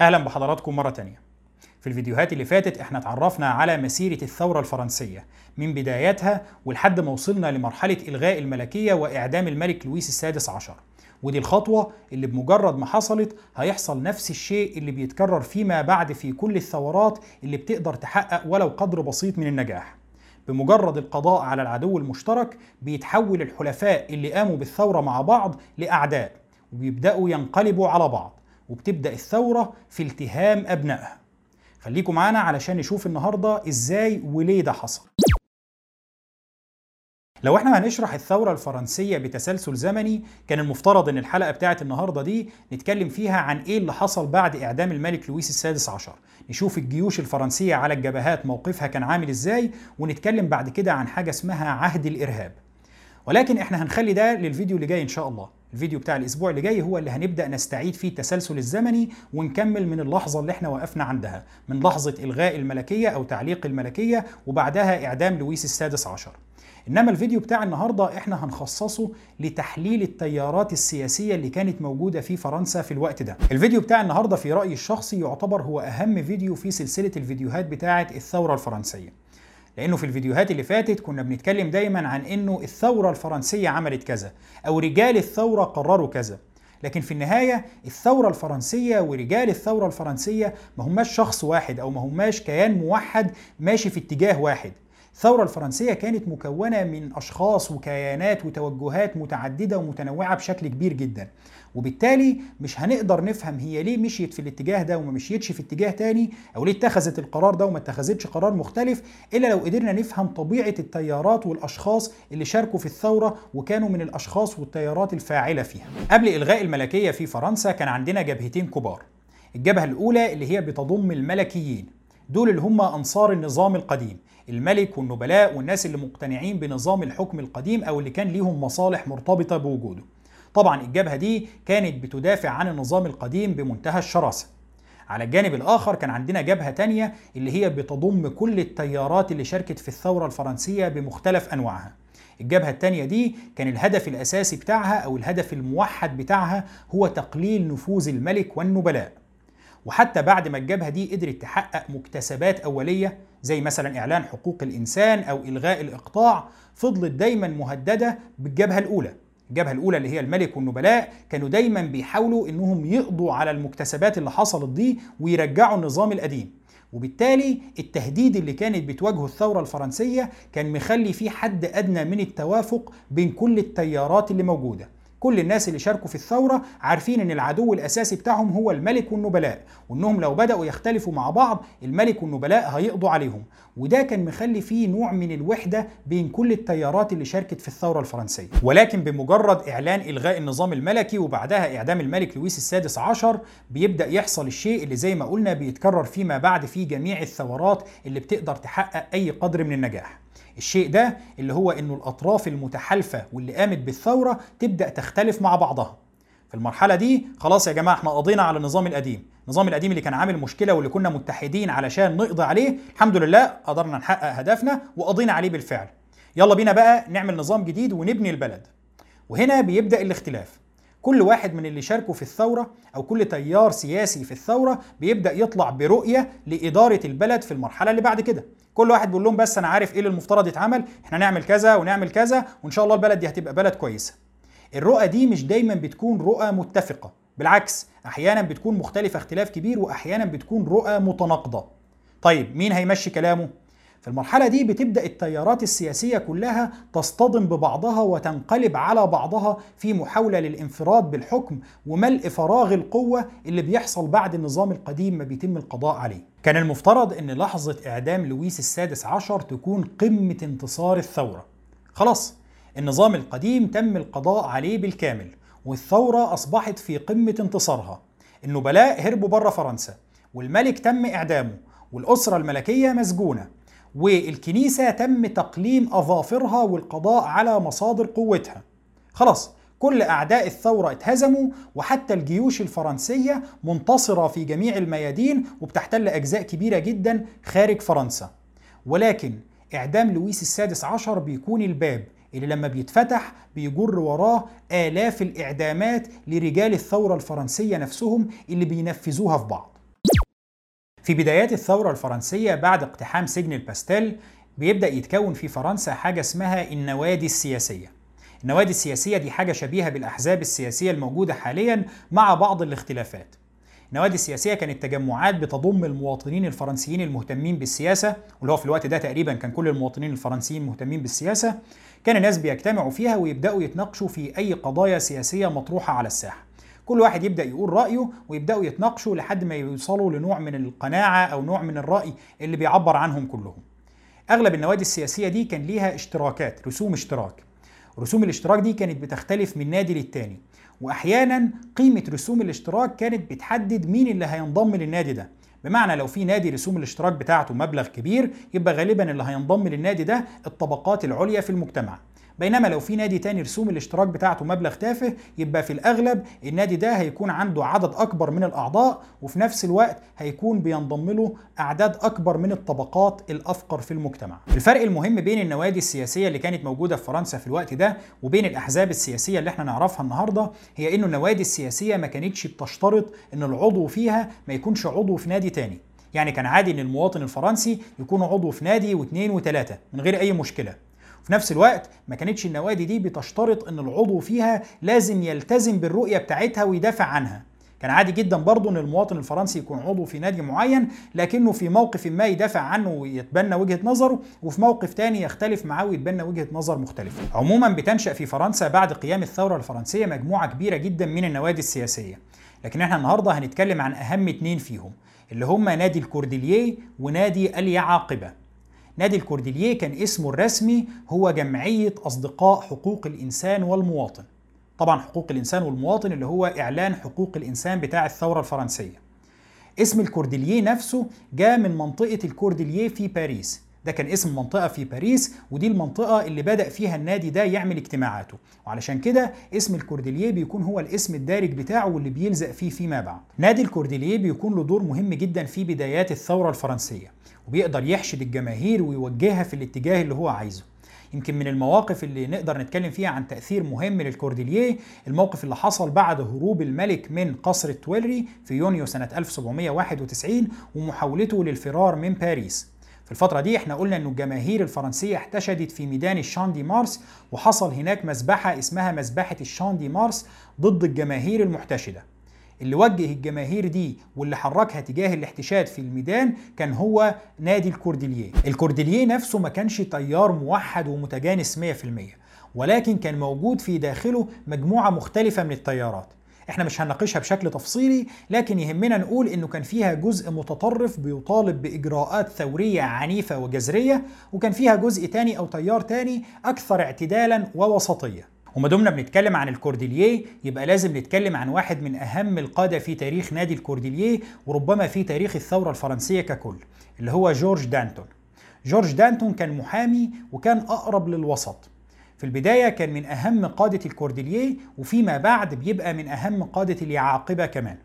أهلا بحضراتكم مرة تانية. في الفيديوهات اللي فاتت إحنا اتعرفنا على مسيرة الثورة الفرنسية. من بداياتها ولحد ما وصلنا لمرحلة إلغاء الملكية وإعدام الملك لويس السادس عشر. ودي الخطوة اللي بمجرد ما حصلت هيحصل نفس الشيء اللي بيتكرر فيما بعد في كل الثورات اللي بتقدر تحقق ولو قدر بسيط من النجاح. بمجرد القضاء على العدو المشترك بيتحول الحلفاء اللي قاموا بالثورة مع بعض لأعداء وبيبدأوا ينقلبوا على بعض. وبتبدأ الثورة في التهام أبنائها. خليكم معانا علشان نشوف النهارده إزاي وليه ده حصل. لو إحنا هنشرح الثورة الفرنسية بتسلسل زمني كان المفترض إن الحلقة بتاعت النهاردة دي نتكلم فيها عن إيه اللي حصل بعد إعدام الملك لويس السادس عشر. نشوف الجيوش الفرنسية على الجبهات موقفها كان عامل إزاي ونتكلم بعد كده عن حاجة اسمها عهد الإرهاب. ولكن إحنا هنخلي ده للفيديو اللي جاي إن شاء الله. الفيديو بتاع الأسبوع اللي جاي هو اللي هنبدأ نستعيد فيه التسلسل الزمني ونكمل من اللحظة اللي إحنا وقفنا عندها من لحظة إلغاء الملكية أو تعليق الملكية وبعدها إعدام لويس السادس عشر. إنما الفيديو بتاع النهارده إحنا هنخصصه لتحليل التيارات السياسية اللي كانت موجودة في فرنسا في الوقت ده. الفيديو بتاع النهارده في رأيي الشخصي يعتبر هو أهم فيديو في سلسلة الفيديوهات بتاعة الثورة الفرنسية. لأنه في الفيديوهات اللي فاتت كنا بنتكلم دايما عن إنه الثورة الفرنسية عملت كذا أو رجال الثورة قرروا كذا. لكن في النهاية الثورة الفرنسية ورجال الثورة الفرنسية ما هماش شخص واحد أو ما هماش كيان موحد ماشي في اتجاه واحد. الثورة الفرنسية كانت مكونة من أشخاص وكيانات وتوجهات متعددة ومتنوعة بشكل كبير جدا. وبالتالي مش هنقدر نفهم هي ليه مشيت في الاتجاه ده وما مشيتش في اتجاه تاني أو ليه اتخذت القرار ده وما اتخذتش قرار مختلف إلا لو قدرنا نفهم طبيعة التيارات والأشخاص اللي شاركوا في الثورة وكانوا من الأشخاص والتيارات الفاعلة فيها. قبل إلغاء الملكية في فرنسا كان عندنا جبهتين كبار. الجبهة الأولى اللي هي بتضم الملكيين دول اللي هم أنصار النظام القديم الملك والنبلاء والناس اللي مقتنعين بنظام الحكم القديم أو اللي كان ليهم مصالح مرتبطة بوجوده. طبعا الجبهة دي كانت بتدافع عن النظام القديم بمنتهى الشراسة. على الجانب الآخر كان عندنا جبهة تانية اللي هي بتضم كل التيارات اللي شاركت في الثورة الفرنسية بمختلف أنواعها. الجبهة التانية دي كان الهدف الأساسي بتاعها أو الهدف الموحد بتاعها هو تقليل نفوذ الملك والنبلاء. وحتى بعد ما الجبهة دي قدرت تحقق مكتسبات أولية زي مثلا إعلان حقوق الإنسان أو إلغاء الإقطاع فضلت دايما مهددة بالجبهة الأولى الجبهة الأولى اللي هي الملك والنبلاء كانوا دايما بيحاولوا إنهم يقضوا على المكتسبات اللي حصلت دي ويرجعوا النظام القديم. وبالتالي التهديد اللي كانت بتواجهه الثورة الفرنسية كان مخلي فيه حد أدنى من التوافق بين كل التيارات اللي موجودة. كل الناس اللي شاركوا في الثورة عارفين إن العدو الأساسي بتاعهم هو الملك والنبلاء وإنهم لو بدأوا يختلفوا مع بعض الملك والنبلاء هيقضوا عليهم. وده كان مخلي فيه نوع من الوحدة بين كل التيارات اللي شاركت في الثورة الفرنسية. ولكن بمجرد إعلان إلغاء النظام الملكي وبعدها إعدام الملك لويس السادس عشر بيبدأ يحصل الشيء اللي زي ما قلنا بيتكرر فيما بعد في جميع الثورات اللي بتقدر تحقق أي قدر من النجاح. الشيء ده اللي هو إنه الأطراف المتحالفة واللي قامت بالثورة تبدأ تختلف مع بعضها. في المرحلة دي خلاص يا جماعة إحنا قضينا على النظام القديم. النظام القديم اللي كان عامل مشكلة واللي كنا متحدين علشان نقضي عليه الحمد لله قدرنا نحقق هدفنا وقضينا عليه بالفعل. يلا بينا بقى نعمل نظام جديد ونبني البلد. وهنا بيبدأ الاختلاف. كل واحد من اللي شاركوا في الثورة أو كل تيار سياسي في الثورة بيبدأ يطلع برؤية لإدارة البلد في المرحلة اللي بعد كده. كل واحد بيقول لهم بس أنا عارف إيه اللي المفترض يتعمل إحنا نعمل كذا ونعمل كذا وإن شاء الله البلد دي هتبقى بلد كويسة. الرؤى دي مش دايما بتكون رؤى متفقة بالعكس أحيانا بتكون مختلفة اختلاف كبير وأحيانا بتكون رؤى متناقضة. طيب مين هيمشي كلامه؟ في المرحلة دي بتبدأ التيارات السياسية كلها تصطدم ببعضها وتنقلب على بعضها في محاولة للانفراد بالحكم وملء فراغ القوة اللي بيحصل بعد النظام القديم ما بيتم القضاء عليه. كان المفترض إن لحظة إعدام لويس السادس عشر تكون قمة انتصار الثورة. خلاص النظام القديم تم القضاء عليه بالكامل والثورة أصبحت في قمة انتصارها. النبلاء هربوا بره فرنسا والملك تم إعدامه والأسرة الملكية مسجونة والكنيسة تم تقليم أظافرها والقضاء على مصادر قوتها. خلاص كل أعداء الثورة اتهزموا وحتى الجيوش الفرنسية منتصرة في جميع الميادين وبتحتل أجزاء كبيرة جدا خارج فرنسا. ولكن إعدام لويس السادس عشر بيكون الباب اللي لما بيتفتح بيجر وراه آلاف الإعدامات لرجال الثورة الفرنسية نفسهم اللي بينفذوها في بعض. في بدايات الثورة الفرنسية بعد اقتحام سجن الباستيل بيبدأ يتكون في فرنسا حاجة اسمها النوادي السياسية. النوادي السياسية دي حاجة شبيهة بالأحزاب السياسية الموجودة حاليا مع بعض الاختلافات. النوادي السياسية كانت تجمعات بتضم المواطنين الفرنسيين المهتمين بالسياسة واللي هو في الوقت ده تقريبا كان كل المواطنين الفرنسيين مهتمين بالسياسة. كان الناس بيجتمعوا فيها ويبدأوا يتناقشوا في أي قضايا سياسية مطروحة على الساحة. كل واحد يبدأ يقول رأيه ويبدأوا يتناقشوا لحد ما يوصلوا لنوع من القناعة أو نوع من الرأي اللي بيعبر عنهم كلهم. أغلب النوادي السياسية دي كان ليها اشتراكات رسوم اشتراك. رسوم الاشتراك دي كانت بتختلف من نادي للتاني. واحيانا قيمة رسوم الاشتراك كانت بتحدد مين اللي هينضم للنادي ده. بمعنى لو في نادي رسوم الاشتراك بتاعته مبلغ كبير يبقى غالبا اللي هينضم للنادي ده الطبقات العليا في المجتمع. بينما لو في نادي تاني رسوم الاشتراك بتاعته مبلغ تافه يبقى في الأغلب النادي ده هيكون عنده عدد أكبر من الأعضاء وفي نفس الوقت هيكون بينضم له أعداد أكبر من الطبقات الأفقر في المجتمع. الفرق المهم بين النوادي السياسية اللي كانت موجودة في فرنسا في الوقت ده وبين الأحزاب السياسية اللي إحنا نعرفها النهارده هي إنه النوادي السياسية ما كانتش بتشترط إن العضو فيها ما يكونش عضو في نادي تاني. يعني كان عادي إن المواطن الفرنسي يكون عضو في نادي واثنين وثلاثة من غير أي مشكلة في نفس الوقت ما كانتش النوادي دي بتشترط إن العضو فيها لازم يلتزم بالرؤية بتاعتها ويدافع عنها كان عادي جدا برضه إن المواطن الفرنسي يكون عضو في نادي معين لكنه في موقف ما يدافع عنه ويتبنى وجهة نظره وفي موقف تاني يختلف معاه ويتبنى وجهة نظر مختلفة. عموما بتنشأ في فرنسا بعد قيام الثورة الفرنسية مجموعة كبيرة جدا من النوادي السياسية. لكن إحنا النهارده هنتكلم عن أهم اتنين فيهم اللي هما نادي الكورديليه ونادي اليعاقبة. نادي الكورديليه كان اسمه الرسمي هو جمعية أصدقاء حقوق الإنسان والمواطن. طبعا حقوق الإنسان والمواطن اللي هو إعلان حقوق الإنسان بتاع الثورة الفرنسية. اسم الكورديليه نفسه جاء من منطقة الكورديليه في باريس. ده كان اسم منطقة في باريس ودي المنطقة اللي بدأ فيها النادي ده يعمل اجتماعاته. وعلشان كده اسم الكورديليه بيكون هو الاسم الدارج بتاعه واللي بيلزق فيه فيما بعد. نادي الكورديليه بيكون له دور مهم جدا في بدايات الثورة الفرنسية وبيقدر يحشد الجماهير ويوجهها في الاتجاه اللي هو عايزه. يمكن من المواقف اللي نقدر نتكلم فيها عن تأثير مهم للكورديليه الموقف اللي حصل بعد هروب الملك من قصر التويلري في يونيو سنة 1791 ومحاولته للفرار من باريس. في الفترة دي إحنا قلنا إنه الجماهير الفرنسية احتشدت في ميدان الشان دي مارس وحصل هناك مذبحة اسمها مذبحة الشان دي مارس ضد الجماهير المحتشدة. اللي وجه الجماهير دي واللي حركها تجاه الاحتشاد في الميدان كان هو نادي الكورديليه. الكورديليه نفسه ما كانش تيار موحد ومتجانس 100% ولكن كان موجود في داخله مجموعة مختلفة من التيارات إحنا مش هنناقشها بشكل تفصيلي لكن يهمنا نقول إنه كان فيها جزء متطرف بيطالب بإجراءات ثورية عنيفة وجذرية وكان فيها جزء تاني أو تيار تاني أكثر اعتدالا ووسطية. وما دمنا بنتكلم عن الكورديليه يبقى لازم نتكلم عن واحد من أهم القادة في تاريخ نادي الكورديليه وربما في تاريخ الثورة الفرنسية ككل اللي هو جورج دانتون. جورج دانتون كان محامي وكان أقرب للوسط. في البداية كان من أهم قادة الكورديليه وفيما بعد بيبقى من أهم قادة اليعاقبة كمان.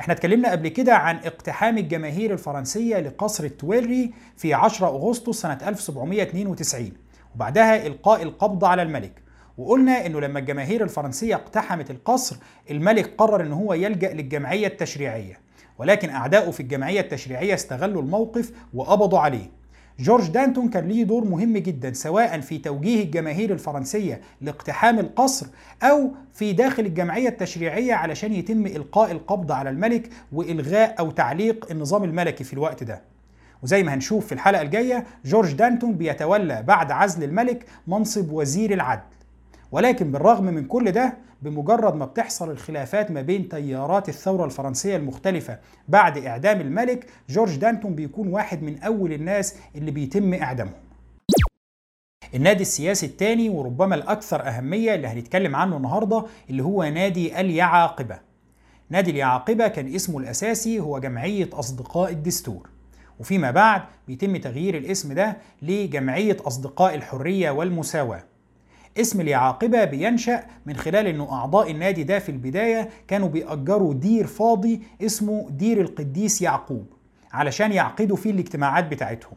إحنا اتكلمنا قبل كده عن اقتحام الجماهير الفرنسية لقصر التويلري في 10 أغسطس سنة 1792 وبعدها إلقاء القبض على الملك. وقلنا إنه لما الجماهير الفرنسية اقتحمت القصر الملك قرر إن هو يلجأ للجمعية التشريعية. ولكن أعداؤه في الجمعية التشريعية استغلوا الموقف وقبضوا عليه. جورج دانتون كان ليه دور مهم جدا سواء في توجيه الجماهير الفرنسية لاقتحام القصر أو في داخل الجمعية التشريعية علشان يتم إلقاء القبض على الملك وإلغاء أو تعليق النظام الملكي في الوقت ده. وزي ما هنشوف في الحلقة الجاية جورج دانتون بيتولى بعد عزل الملك منصب وزير العدل. ولكن بالرغم من كل ده بمجرد ما بتحصل الخلافات ما بين تيارات الثورة الفرنسية المختلفة بعد إعدام الملك جورج دانتون بيكون واحد من أول الناس اللي بيتم إعدامهم. النادي السياسي الثاني وربما الأكثر أهمية اللي هنتكلم عنه النهاردة اللي هو نادي اليعاقبة. نادي اليعاقبة كان اسمه الأساسي هو جمعية أصدقاء الدستور. وفيما بعد بيتم تغيير الاسم ده لجمعية أصدقاء الحرية والمساواة. اسم اليعاقبة بينشأ من خلال إنه أعضاء النادي ده في البداية كانوا بيأجروا دير فاضي اسمه دير القديس يعقوب علشان يعقدوا فيه الاجتماعات بتاعتهم.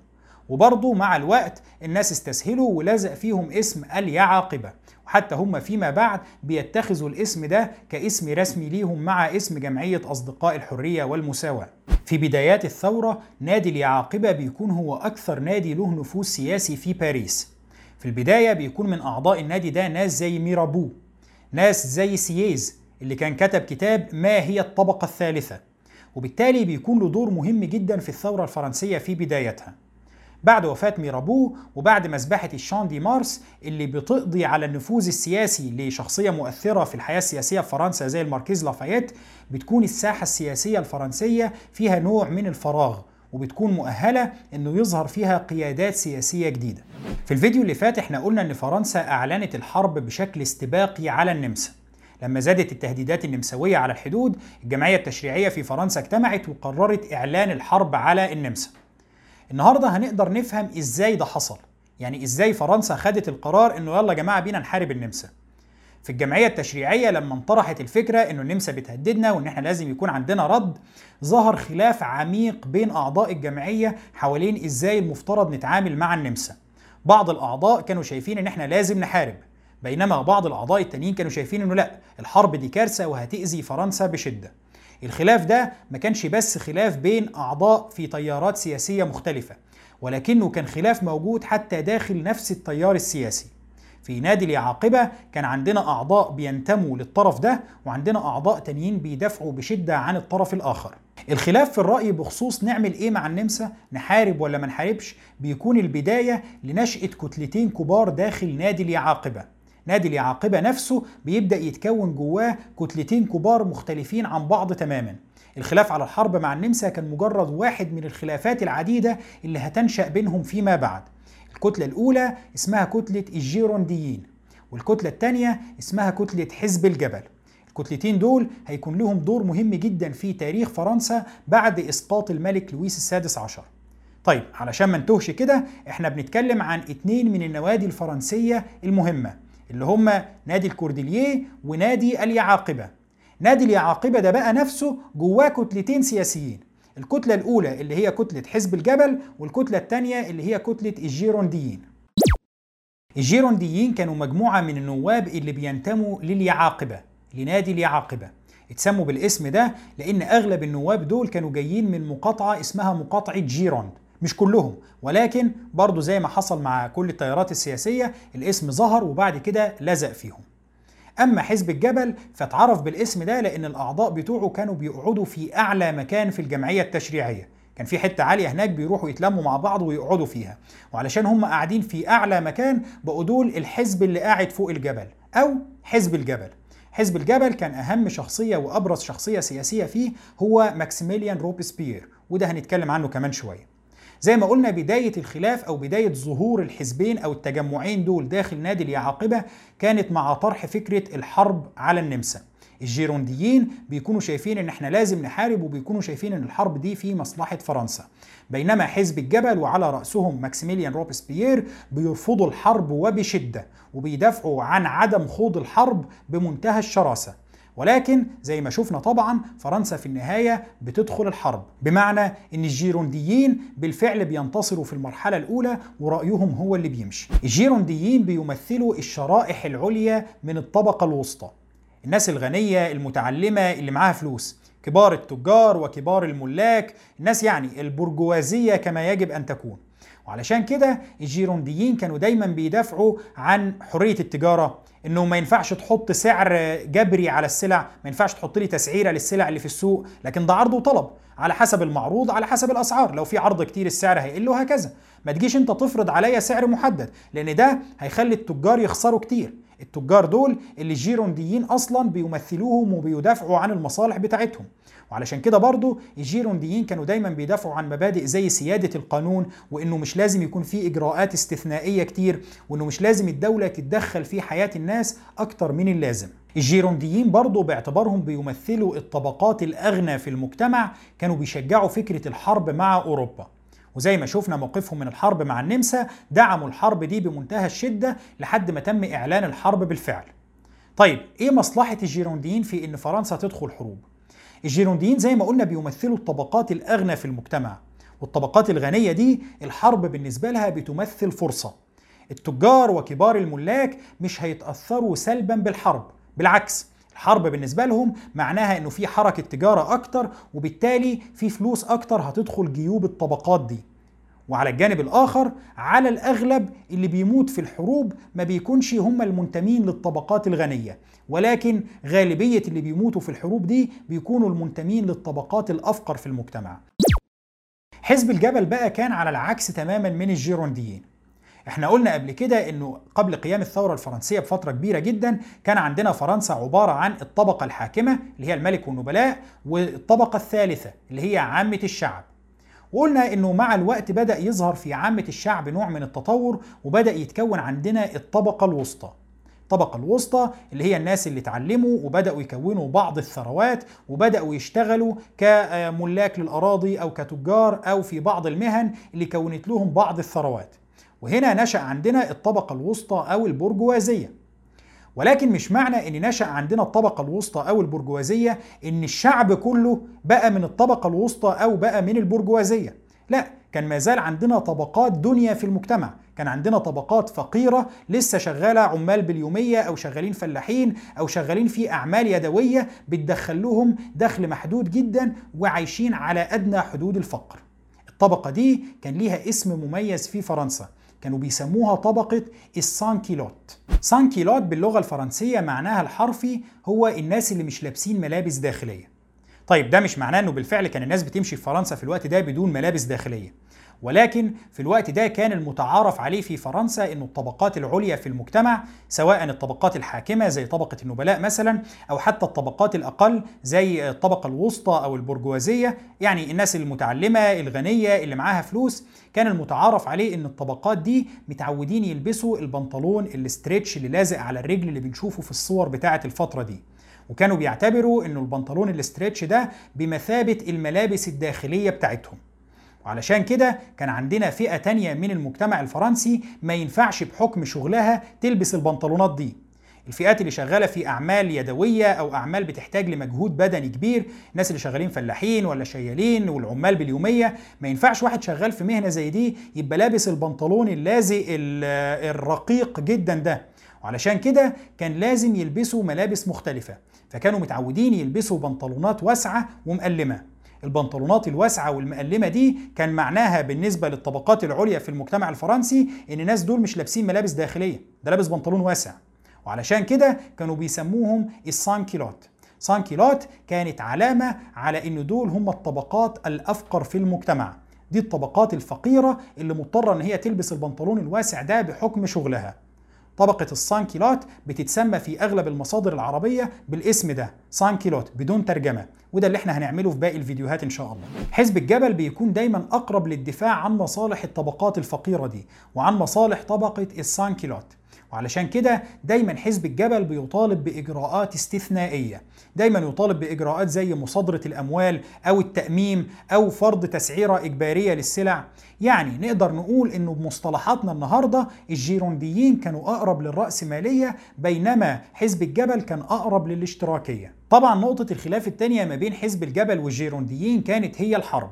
وبرضه مع الوقت الناس استسهلوا ولزق فيهم اسم اليعاقبة. وحتى هم فيما بعد بيتخذوا الاسم ده كاسم رسمي ليهم مع اسم جمعية أصدقاء الحرية والمساواة. في بدايات الثورة نادي اليعاقبة بيكون هو أكثر نادي له نفوذ سياسي في باريس. في البداية بيكون من أعضاء النادي ده ناس زي ميرابو ناس زي سييز اللي كان كتب كتاب ما هي الطبقة الثالثة. وبالتالي بيكون له دور مهم جدا في الثورة الفرنسية في بدايتها. بعد وفاة ميرابو وبعد مذبحة الشان دي مارس اللي بتقضي على النفوذ السياسي لشخصية مؤثرة في الحياة السياسية في فرنسا زي الماركيز لافايت بتكون الساحة السياسية الفرنسية فيها نوع من الفراغ. وبتكون مؤهلة إنه يظهر فيها قيادات سياسية جديدة. في الفيديو اللي فات إحنا قلنا إن فرنسا أعلنت الحرب بشكل استباقي على النمسا. لما زادت التهديدات النمساوية على الحدود، الجمعية التشريعية في فرنسا اجتمعت وقررت إعلان الحرب على النمسا. النهارده هنقدر نفهم إزاي ده حصل يعني إزاي فرنسا خدت القرار إنه يلا يا جماعة بينا نحارب النمسا في الجمعية التشريعية لما انطرحت الفكرة إنه النمسا بتهددنا وإن إحنا لازم يكون عندنا رد ظهر خلاف عميق بين أعضاء الجمعية حوالين إزاي المفترض نتعامل مع النمسا. بعض الأعضاء كانوا شايفين إن إحنا لازم نحارب بينما بعض الأعضاء التانيين كانوا شايفين إنه لأ الحرب دي كارثة وهتأذي فرنسا بشدة. الخلاف ده ما كانش بس خلاف بين أعضاء في تيارات سياسية مختلفة ولكنه كان خلاف موجود حتى داخل نفس التيار السياسي. في نادي اليعاقبة كان عندنا أعضاء بينتموا للطرف ده وعندنا أعضاء تانيين بيدافعوا بشدة عن الطرف الآخر. الخلاف في الرأي بخصوص نعمل إيه مع النمسا نحارب ولا ما نحاربش بيكون البداية لنشأة كتلتين كبار داخل نادي اليعاقبة. نادي اليعاقبة نفسه بيبدأ يتكون جواه كتلتين كبار مختلفين عن بعض تماما. الخلاف على الحرب مع النمسا كان مجرد واحد من الخلافات العديدة اللي هتنشأ بينهم فيما بعد. الكتلة الأولى اسمها كتلة الجيرونديين والكتلة الثانية اسمها كتلة حزب الجبل. الكتلتين دول هيكون لهم دور مهم جدا في تاريخ فرنسا بعد إسقاط الملك لويس السادس عشر. طيب علشان ما نتوهش كده إحنا بنتكلم عن اتنين من النوادي الفرنسية المهمة اللي هم نادي الكورديليه ونادي اليعاقبة. نادي اليعاقبة ده بقى نفسه جواه كتلتين سياسيين. الكتلة الأولى اللي هي كتلة حزب الجبل والكتلة الثانية اللي هي كتلة الجيرونديين. الجيرونديين كانوا مجموعة من النواب اللي بينتموا لليعاقبة لنادي اليعاقبة. اتسموا بالاسم ده لأن أغلب النواب دول كانوا جايين من مقاطعة اسمها مقاطعة جيروند. مش كلهم ولكن برضو زي ما حصل مع كل التيارات السياسية الاسم ظهر وبعد كده لزق فيهم. أما حزب الجبل فاتعرف بالاسم ده لأن الأعضاء بتوعه كانوا بيقعدوا في أعلى مكان في الجمعية التشريعية. كان في حتة عالية هناك بيروحوا يتلموا مع بعض ويقعدوا فيها. وعلشان هم قاعدين في أعلى مكان بقوا دول الحزب اللي قاعد فوق الجبل أو حزب الجبل. حزب الجبل كان أهم شخصية وأبرز شخصية سياسية فيه هو ماكسيميليان روبسبير وده هنتكلم عنه كمان شوية. زي ما قلنا بداية الخلاف أو بداية ظهور الحزبين أو التجمعين دول داخل نادي اليعاقبة كانت مع طرح فكرة الحرب على النمسا. الجيرونديين بيكونوا شايفين إن إحنا لازم نحارب وبيكونوا شايفين إن الحرب دي في مصلحة فرنسا. بينما حزب الجبل وعلى رأسهم ماكسيميليان روبسبيير بيرفضوا الحرب وبشدة وبيدافعوا عن عدم خوض الحرب بمنتهى الشراسة. ولكن زي ما شفنا طبعا فرنسا في النهاية بتدخل الحرب. بمعنى إن الجيرونديين بالفعل بينتصروا في المرحلة الأولى ورأيهم هو اللي بيمشي. الجيرونديين بيمثلوا الشرائح العليا من الطبقة الوسطى. الناس الغنية المتعلمة اللي معاها فلوس. كبار التجار وكبار الملاك. الناس يعني البرجوازية كما يجب أن تكون. وعلشان كده الجيرونديين كانوا دايما بيدافعوا عن حرية التجارة إنه ما ينفعش تحط سعر جبري على السلع ما ينفعش تحط لي تسعيرة للسلع اللي في السوق لكن ده عرض وطلب على حسب المعروض على حسب الأسعار لو في عرض كتير السعر هيقل وهكذا. ما تجيش أنت تفرض عليا سعر محدد لأن ده هيخلي التجار يخسروا كتير. التجار دول اللي الجيرونديين أصلا بيمثلوهم وبيدافعوا عن المصالح بتاعتهم. وعلشان كده برضو الجيرونديين كانوا دايما بيدافعوا عن مبادئ زي سيادة القانون وإنه مش لازم يكون في إجراءات استثنائية كتير وإنه مش لازم الدولة تتدخل في حياة الناس أكتر من اللازم. الجيرونديين برضو باعتبارهم بيمثلوا الطبقات الأغنى في المجتمع كانوا بيشجعوا فكرة الحرب مع أوروبا. وزي ما شفنا موقفهم من الحرب مع النمسا دعموا الحرب دي بمنتهى الشدة لحد ما تم إعلان الحرب بالفعل طيب إيه مصلحة الجيرونديين في إن فرنسا تدخل حروب؟ الجيرونديين زي ما قلنا بيمثلوا الطبقات الأغنى في المجتمع والطبقات الغنية دي الحرب بالنسبة لها بتمثل فرصة التجار وكبار الملاك مش هيتأثروا سلبا بالحرب بالعكس الحرب بالنسبة لهم معناها إنه في حركة تجارة أكتر وبالتالي في فلوس أكتر هتدخل جيوب الطبقات دي. وعلى الجانب الآخر على الأغلب اللي بيموت في الحروب ما بيكونش هم المنتمين للطبقات الغنية. ولكن غالبية اللي بيموتوا في الحروب دي بيكونوا المنتمين للطبقات الأفقر في المجتمع. حزب الجبل بقى كان على العكس تماما من الجيرونديين. إحنا قلنا قبل كده انه قبل قيام الثورة الفرنسية بفترة كبيرة جدا كان عندنا فرنسا عبارة عن الطبقة الحاكمة اللي هي الملك والنبلاء والطبقة الثالثة اللي هي عامة الشعب. وقلنا إنه مع الوقت بدأ يظهر في عامة الشعب نوع من التطور وبدأ يتكون عندنا الطبقة الوسطى. الطبقة الوسطى اللي هي الناس اللي اتعلموا وبدأوا يكونوا بعض الثروات وبدأوا يشتغلوا كملاك للأراضي أو كتجار أو في بعض المهن اللي كونت لهم بعض الثروات. وهنا نشأ عندنا الطبقة الوسطى أو البرجوازية. ولكن مش معنى إن نشأ عندنا الطبقة الوسطى أو البرجوازية إن الشعب كله بقى من الطبقة الوسطى أو بقى من البرجوازية. لا كان ما زال عندنا طبقات دنيا في المجتمع. كان عندنا طبقات فقيرة لسه شغالة عمال باليومية أو شغالين فلاحين أو شغالين في أعمال يدوية بتدخل لهم دخل محدود جدا وعايشين على أدنى حدود الفقر. الطبقة دي كان ليها اسم مميز في فرنسا. كانوا بيسموها طبقة السانكيلوت. سانكيلوت باللغة الفرنسية معناها الحرفي هو الناس اللي مش لابسين ملابس داخلية. طيب ده مش معناه إنه بالفعل كان الناس بتمشي في فرنسا في الوقت ده بدون ملابس داخلية. ولكن في الوقت ده كان المتعارف عليه في فرنسا انه الطبقات العليا في المجتمع سواء الطبقات الحاكمة زي طبقة النبلاء مثلا أو حتى الطبقات الأقل زي الطبقة الوسطى أو البرجوازية يعني الناس المتعلمة الغنية اللي معاها فلوس كان المتعارف عليه إن الطبقات دي متعودين يلبسوا البنطلون الاستريتش اللي لازق على الرجل اللي بنشوفه في الصور بتاعة الفترة دي. وكانوا بيعتبروا إنه البنطلون الاستريتش ده بمثابة الملابس الداخلية بتاعتهم. وعلشان كده كان عندنا فئة تانية من المجتمع الفرنسي ما ينفعش بحكم شغلها تلبس البنطلونات دي. الفئات اللي شغالة في أعمال يدوية أو أعمال بتحتاج لمجهود بدني كبير الناس اللي شغالين فلاحين ولا شيالين والعمال باليومية ما ينفعش واحد شغال في مهنة زي دي يبقى لابس البنطلون اللازق الرقيق جدا ده. وعلشان كده كان لازم يلبسوا ملابس مختلفة. فكانوا متعودين يلبسوا بنطلونات واسعة ومقلمة. البنطلونات الواسعة والمقلمة دي كان معناها بالنسبة للطبقات العليا في المجتمع الفرنسي إن الناس دول مش لابسين ملابس داخلية ده لابس بنطلون واسع. وعلشان كده كانوا بيسموهم السانكيلوت سانكيلوت كانت علامة على إن دول هم الطبقات الأفقر في المجتمع. دي الطبقات الفقيرة اللي مضطرة إن هي تلبس البنطلون الواسع ده بحكم شغلها. طبقة السانكيلوت بتتسمى في أغلب المصادر العربية بالاسم ده سانكيلوت بدون ترجمة. وده اللي إحنا هنعمله في باقي الفيديوهات إن شاء الله. حزب الجبل بيكون دايما أقرب للدفاع عن مصالح الطبقات الفقيرة دي وعن مصالح طبقة السانكيلوت. وعلشان كده دايما حزب الجبل بيطالب بإجراءات استثنائية. دايما يطالب بإجراءات زي مصادرة الأموال أو التأميم أو فرض تسعيرة إجبارية للسلع. يعني نقدر نقول انه بمصطلحاتنا النهارده الجيرونديين كانوا أقرب للراسماليه بينما حزب الجبل كان أقرب للاشتراكية. طبعا نقطة الخلاف الثانية ما بين حزب الجبل والجيرونديين كانت هي الحرب.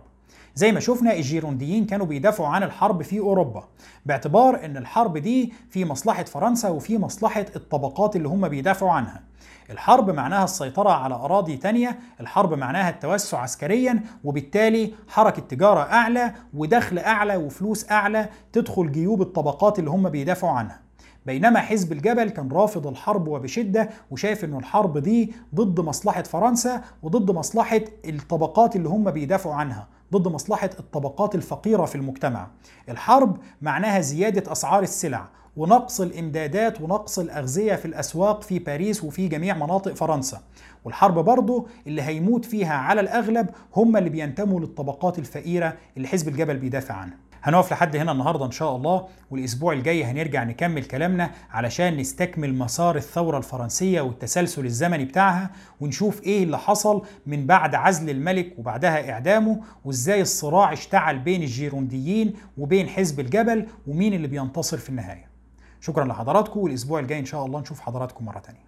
زي ما شفنا الجيرونديين كانوا بيدافعوا عن الحرب في أوروبا باعتبار إن الحرب دي في مصلحة فرنسا وفي مصلحة الطبقات اللي هم بيدافعوا عنها. الحرب معناها السيطرة على أراضي تانية الحرب معناها التوسع عسكريا وبالتالي حركة تجارة أعلى ودخل أعلى وفلوس أعلى تدخل جيوب الطبقات اللي هم بيدافعوا عنها. بينما حزب الجبل كان رافض الحرب وبشدة وشايف إنه الحرب دي ضد مصلحة فرنسا وضد مصلحة الطبقات اللي هم بيدافعوا عنها. ضد مصلحة الطبقات الفقيرة في المجتمع. الحرب معناها زيادة أسعار السلع ونقص الإمدادات ونقص الأغذية في الأسواق في باريس وفي جميع مناطق فرنسا. والحرب برضه اللي هيموت فيها على الأغلب هم اللي بينتموا للطبقات الفقيرة اللي حزب الجبل بيدافع عنها. هنقف لحد هنا النهارده إن شاء الله والأسبوع الجاي هنرجع نكمل كلامنا علشان نستكمل مسار الثورة الفرنسية والتسلسل الزمني بتاعها ونشوف إيه اللي حصل من بعد عزل الملك وبعدها إعدامه وإزاي الصراع اشتعل بين الجيرونديين وبين حزب الجبل ومين اللي بينتصر في النهاية. شكرا لحضراتكم والأسبوع الجاي إن شاء الله نشوف حضراتكم مرة تانية.